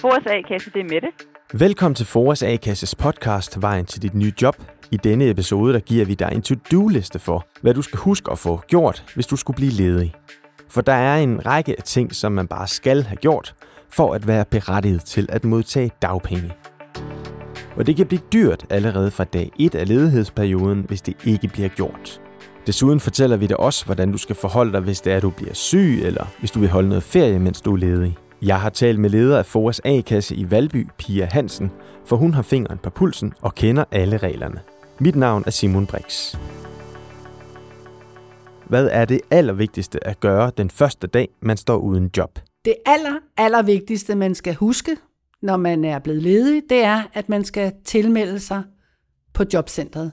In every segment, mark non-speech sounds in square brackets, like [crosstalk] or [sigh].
Foras A-kasse, det er Mette. Velkommen til Foras A-kasses podcast Vejen til dit nye job. I denne episode der giver vi dig en to-do-liste for, hvad du skal huske at få gjort, hvis du skulle blive ledig. For der er en række af ting, som man bare skal have gjort, for at være berettiget til at modtage dagpenge. Og det kan blive dyrt allerede fra dag 1 af ledighedsperioden, hvis det ikke bliver gjort. Desuden fortæller vi dig også, hvordan du skal forholde dig, hvis det er, at du bliver syg, eller hvis du vil holde noget ferie, mens du er ledig. Jeg har talt med leder af Foras A-kasse i Valby, Pia Hansen, for hun har fingeren på pulsen og kender alle reglerne. Mit navn er Simon Brix. Hvad er det allervigtigste at gøre den første dag, man står uden job? Det aller, aller vigtigste, man skal huske, når man er blevet ledig, det er, at man skal tilmelde sig på jobcentret.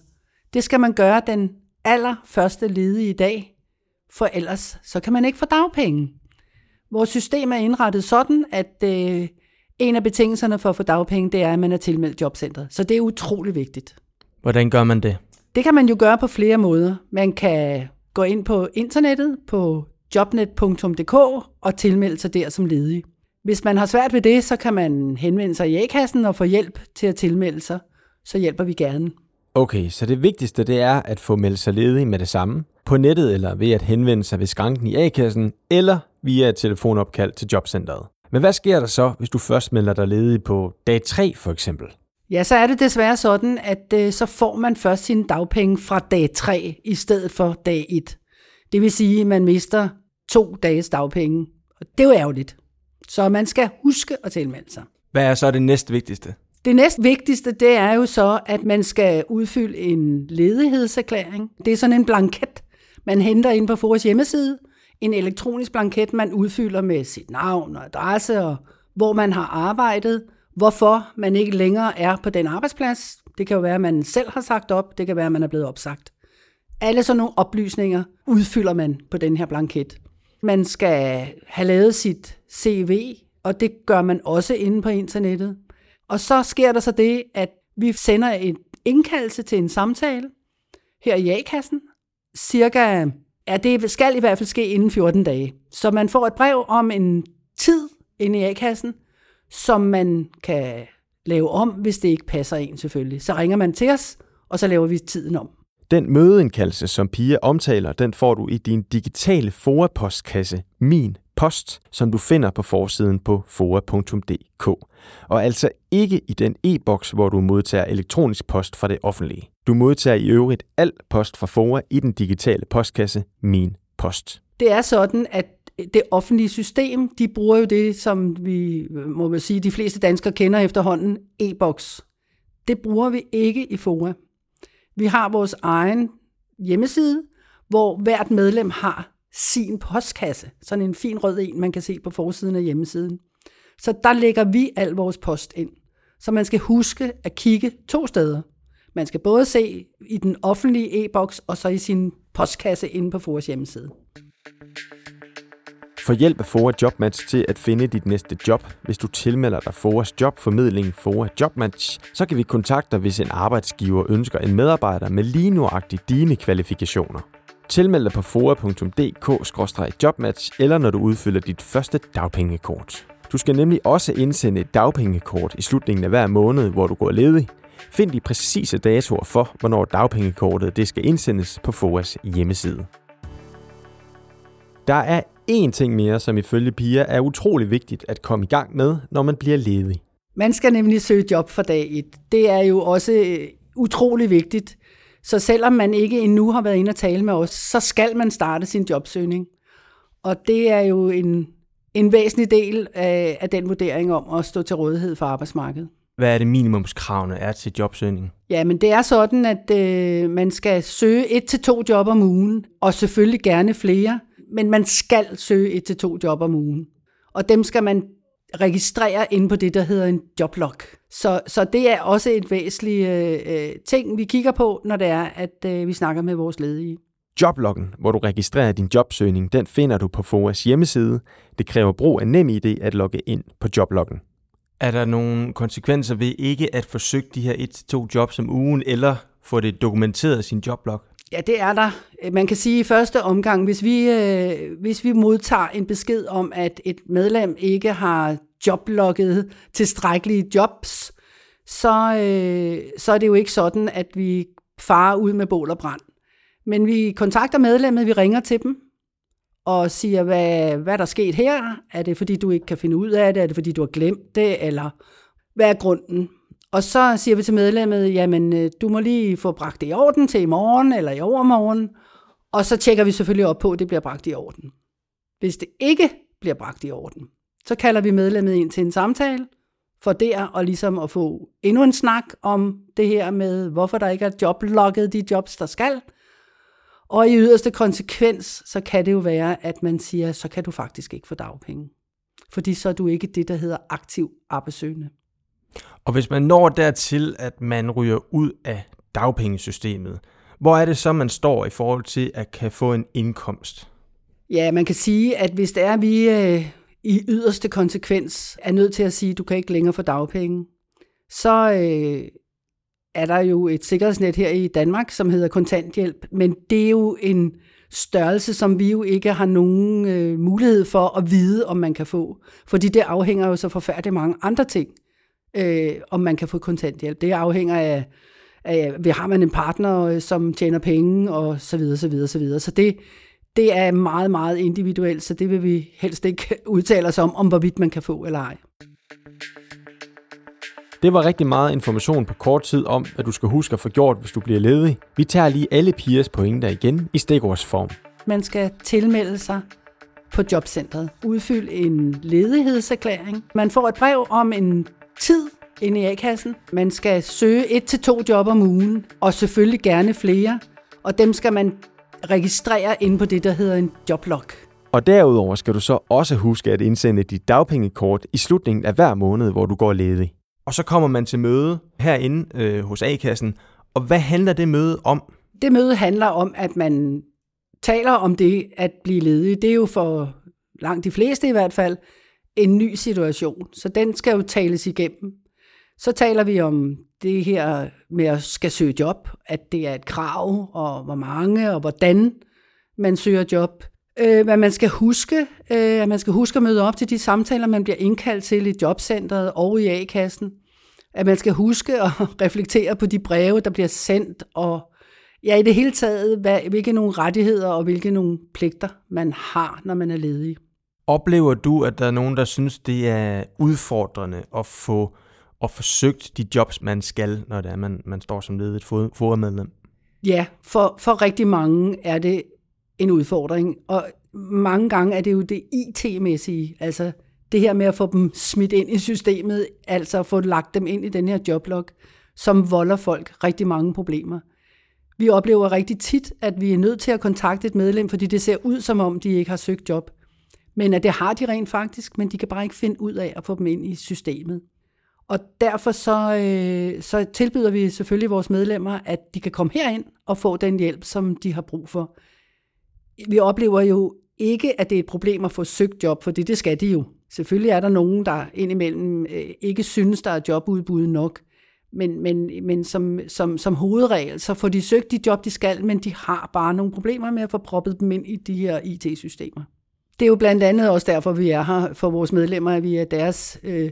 Det skal man gøre den allerførste ledige dag, for ellers så kan man ikke få dagpenge. Vores system er indrettet sådan, at øh, en af betingelserne for at få dagpenge, det er, at man er tilmeldt jobcentret. Så det er utrolig vigtigt. Hvordan gør man det? Det kan man jo gøre på flere måder. Man kan gå ind på internettet på jobnet.dk og tilmelde sig der som ledig. Hvis man har svært ved det, så kan man henvende sig i A-kassen og få hjælp til at tilmelde sig. Så hjælper vi gerne. Okay, så det vigtigste det er at få meldt sig ledig med det samme. På nettet eller ved at henvende sig ved skranken i A-kassen, eller via et telefonopkald til jobcentret. Men hvad sker der så, hvis du først melder dig ledig på dag 3 for eksempel? Ja, så er det desværre sådan, at øh, så får man først sine dagpenge fra dag 3 i stedet for dag 1. Det vil sige, at man mister to dages dagpenge. Og det er jo ærgerligt. Så man skal huske at tilmelde sig. Hvad er så det næst vigtigste? Det næst vigtigste, det er jo så, at man skal udfylde en ledighedserklæring. Det er sådan en blanket, man henter ind på Foras hjemmeside. En elektronisk blanket, man udfylder med sit navn og adresse og hvor man har arbejdet, hvorfor man ikke længere er på den arbejdsplads. Det kan jo være, at man selv har sagt op, det kan være, at man er blevet opsagt. Alle sådan nogle oplysninger udfylder man på den her blanket. Man skal have lavet sit CV, og det gør man også inde på internettet. Og så sker der så det, at vi sender en indkaldelse til en samtale her i A-kassen. Cirka, ja, det skal i hvert fald ske inden 14 dage. Så man får et brev om en tid inde i A-kassen, som man kan lave om, hvis det ikke passer en selvfølgelig. Så ringer man til os, og så laver vi tiden om. Den mødeindkaldelse, som Pia omtaler, den får du i din digitale FOA-postkasse, Min Post, som du finder på forsiden på fora.dk, Og altså ikke i den e-boks, hvor du modtager elektronisk post fra det offentlige. Du modtager i øvrigt al post fra Fora i den digitale postkasse, Min Post. Det er sådan, at det offentlige system, de bruger jo det, som vi øh, må man sige, de fleste danskere kender efterhånden, e-boks. Det bruger vi ikke i Fora. Vi har vores egen hjemmeside, hvor hvert medlem har sin postkasse. Sådan en fin rød en, man kan se på forsiden af hjemmesiden. Så der lægger vi al vores post ind. Så man skal huske at kigge to steder. Man skal både se i den offentlige e-boks, og så i sin postkasse inde på Foras hjemmeside. Få hjælp af Fora Jobmatch til at finde dit næste job. Hvis du tilmelder dig Foras jobformidling Fora Jobmatch, så kan vi kontakte dig, hvis en arbejdsgiver ønsker en medarbejder med lige nuagtigt dine kvalifikationer. Tilmeld dig på foa.dk-jobmatch eller når du udfylder dit første dagpengekort. Du skal nemlig også indsende et dagpengekort i slutningen af hver måned, hvor du går ledig. Find de præcise datoer for, hvornår dagpengekortet det skal indsendes på FOAs hjemmeside. Der er én ting mere, som ifølge Pia er utrolig vigtigt at komme i gang med, når man bliver ledig. Man skal nemlig søge job for dag 1. Det er jo også øh, utrolig vigtigt. Så selvom man ikke endnu har været inde og tale med os, så skal man starte sin jobsøgning. Og det er jo en, en væsentlig del af, af den vurdering om at stå til rådighed for arbejdsmarkedet. Hvad er det minimumskravene er til jobsøgning? Ja, men det er sådan, at øh, man skal søge et til to job om ugen, og selvfølgelig gerne flere, men man skal søge et til to job om ugen. Og dem skal man registrere ind på det, der hedder en joblog. Så, så det er også et væsentligt øh, ting, vi kigger på, når det er, at øh, vi snakker med vores ledige. Jobloggen, hvor du registrerer din jobsøgning, den finder du på FOAs hjemmeside. Det kræver brug af NemID at logge ind på jobloggen. Er der nogle konsekvenser ved ikke at forsøge de her et til to jobs om ugen, eller få det dokumenteret i sin joblog? Ja, det er der. Man kan sige i første omgang, hvis vi, øh, hvis vi modtager en besked om, at et medlem ikke har joblogget tilstrækkelige jobs, så, øh, så er det jo ikke sådan, at vi farer ud med bål og brand. Men vi kontakter medlemmet, vi ringer til dem, og siger, hvad, hvad der er sket her. Er det, fordi du ikke kan finde ud af det? Er det, fordi du har glemt det? Eller hvad er grunden? Og så siger vi til medlemmet, jamen øh, du må lige få bragt det i orden til i morgen eller i overmorgen. Og så tjekker vi selvfølgelig op på, at det bliver bragt i orden. Hvis det ikke bliver bragt i orden, så kalder vi medlemmet ind til en samtale, for der og ligesom at få endnu en snak om det her med, hvorfor der ikke er joblogget de jobs, der skal. Og i yderste konsekvens, så kan det jo være, at man siger, så kan du faktisk ikke få dagpenge. Fordi så er du ikke det, der hedder aktiv arbejdssøgende. Og hvis man når dertil, at man ryger ud af dagpengesystemet, hvor er det så, man står i forhold til at kan få en indkomst? Ja, man kan sige, at hvis det er, at vi øh, i yderste konsekvens er nødt til at sige, at du kan ikke længere få dagpenge, så øh, er der jo et sikkerhedsnet her i Danmark, som hedder kontanthjælp, men det er jo en størrelse, som vi jo ikke har nogen øh, mulighed for at vide, om man kan få. Fordi det afhænger jo så forfærdeligt mange andre ting øh, om man kan få kontanthjælp. Det afhænger af, af, har man en partner, øh, som tjener penge, og så videre, så videre, så videre. Så det, det er meget, meget individuelt, så det vil vi helst ikke [laughs] udtale os om, om hvorvidt man kan få eller ej. Det var rigtig meget information på kort tid om, hvad du skal huske at få gjort, hvis du bliver ledig. Vi tager lige alle pigers pointer igen i stikordsform. Man skal tilmelde sig på jobcentret. Udfyld en ledighedserklæring. Man får et brev om en tid inde i A-kassen. Man skal søge et til to job om ugen, og selvfølgelig gerne flere. Og dem skal man registrere ind på det, der hedder en joblog. Og derudover skal du så også huske at indsende dit dagpengekort i slutningen af hver måned, hvor du går ledig. Og så kommer man til møde herinde øh, hos A-kassen. Og hvad handler det møde om? Det møde handler om, at man taler om det at blive ledig. Det er jo for langt de fleste i hvert fald en ny situation, så den skal jo tales igennem. Så taler vi om det her med at skal søge job, at det er et krav, og hvor mange og hvordan man søger job. Øh, hvad man skal huske, øh, at man skal huske at møde op til de samtaler, man bliver indkaldt til i jobcentret og i A-kassen. At man skal huske at [laughs] reflektere på de breve, der bliver sendt, og ja, i det hele taget, hvad, hvilke nogle rettigheder og hvilke nogle pligter man har, når man er ledig. Oplever du, at der er nogen, der synes, det er udfordrende at få og forsøgt de jobs, man skal, når det er, man, man står som ledet formedlem? Ja, for, for rigtig mange er det en udfordring, og mange gange er det jo det IT-mæssige, altså det her med at få dem smidt ind i systemet, altså at få lagt dem ind i den her joblog, som volder folk rigtig mange problemer. Vi oplever rigtig tit, at vi er nødt til at kontakte et medlem, fordi det ser ud som om, de ikke har søgt job. Men at det har de rent faktisk, men de kan bare ikke finde ud af at få dem ind i systemet. Og derfor så, øh, så tilbyder vi selvfølgelig vores medlemmer, at de kan komme herind og få den hjælp, som de har brug for. Vi oplever jo ikke, at det er et problem at få søgt job, for det, det skal de jo. Selvfølgelig er der nogen, der indimellem øh, ikke synes, der er jobudbud nok. Men, men, men som, som, som hovedregel, så får de søgt de job, de skal, men de har bare nogle problemer med at få proppet dem ind i de her IT-systemer. Det er jo blandt andet også derfor, vi er her for vores medlemmer, at vi er deres øh,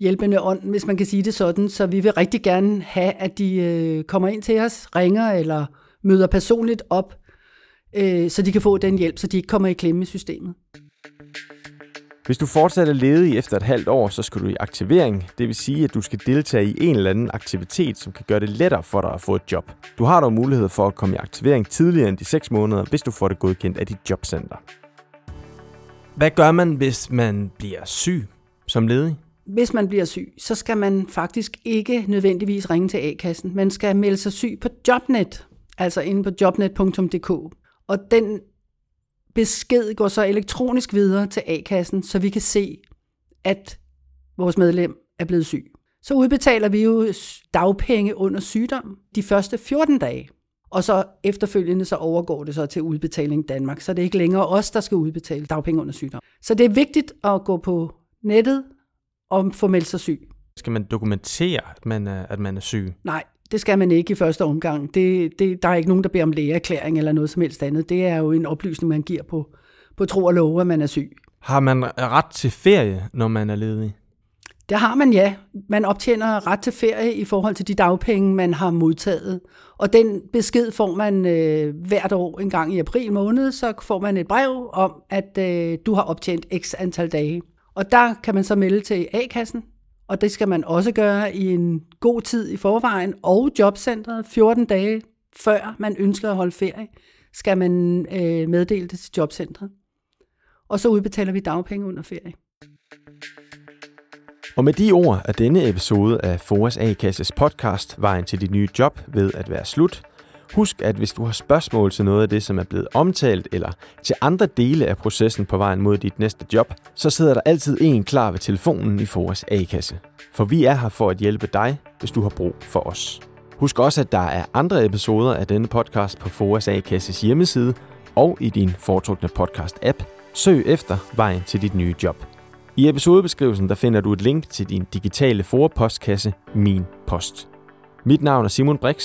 hjælpende ånd, hvis man kan sige det sådan. Så vi vil rigtig gerne have, at de øh, kommer ind til os, ringer eller møder personligt op, øh, så de kan få den hjælp, så de ikke kommer i klemme i systemet. Hvis du fortsat er ledig efter et halvt år, så skal du i aktivering. Det vil sige, at du skal deltage i en eller anden aktivitet, som kan gøre det lettere for dig at få et job. Du har dog mulighed for at komme i aktivering tidligere end de 6 måneder, hvis du får det godkendt af dit jobcenter. Hvad gør man, hvis man bliver syg som ledig? Hvis man bliver syg, så skal man faktisk ikke nødvendigvis ringe til A-kassen. Man skal melde sig syg på Jobnet, altså inde på jobnet.dk. Og den besked går så elektronisk videre til A-kassen, så vi kan se, at vores medlem er blevet syg. Så udbetaler vi jo dagpenge under sygdom de første 14 dage. Og så efterfølgende så overgår det så til udbetaling Danmark, så det er ikke længere os, der skal udbetale dagpenge under sygdom. Så det er vigtigt at gå på nettet og få meldt sig syg. Skal man dokumentere, at man er, at man er syg? Nej, det skal man ikke i første omgang. Det, det, der er ikke nogen, der beder om lægeerklæring eller noget som helst andet. Det er jo en oplysning, man giver på, på tro og love, at man er syg. Har man ret til ferie, når man er ledig? Det har man, ja. Man optjener ret til ferie i forhold til de dagpenge, man har modtaget. Og den besked får man øh, hvert år en gang i april måned, så får man et brev om, at øh, du har optjent x antal dage. Og der kan man så melde til A-kassen, og det skal man også gøre i en god tid i forvejen, og jobcentret 14 dage før man ønsker at holde ferie, skal man øh, meddele det til jobcentret. Og så udbetaler vi dagpenge under ferie. Og med de ord er denne episode af Foras A-kasses podcast Vejen til dit nye job ved at være slut. Husk, at hvis du har spørgsmål til noget af det, som er blevet omtalt, eller til andre dele af processen på vejen mod dit næste job, så sidder der altid en klar ved telefonen i Foras A-kasse. For vi er her for at hjælpe dig, hvis du har brug for os. Husk også, at der er andre episoder af denne podcast på Foras A-kasses hjemmeside og i din foretrukne podcast-app. Søg efter vejen til dit nye job. I episodebeskrivelsen der finder du et link til din digitale forpostkasse Min Post. Mit navn er Simon Brix.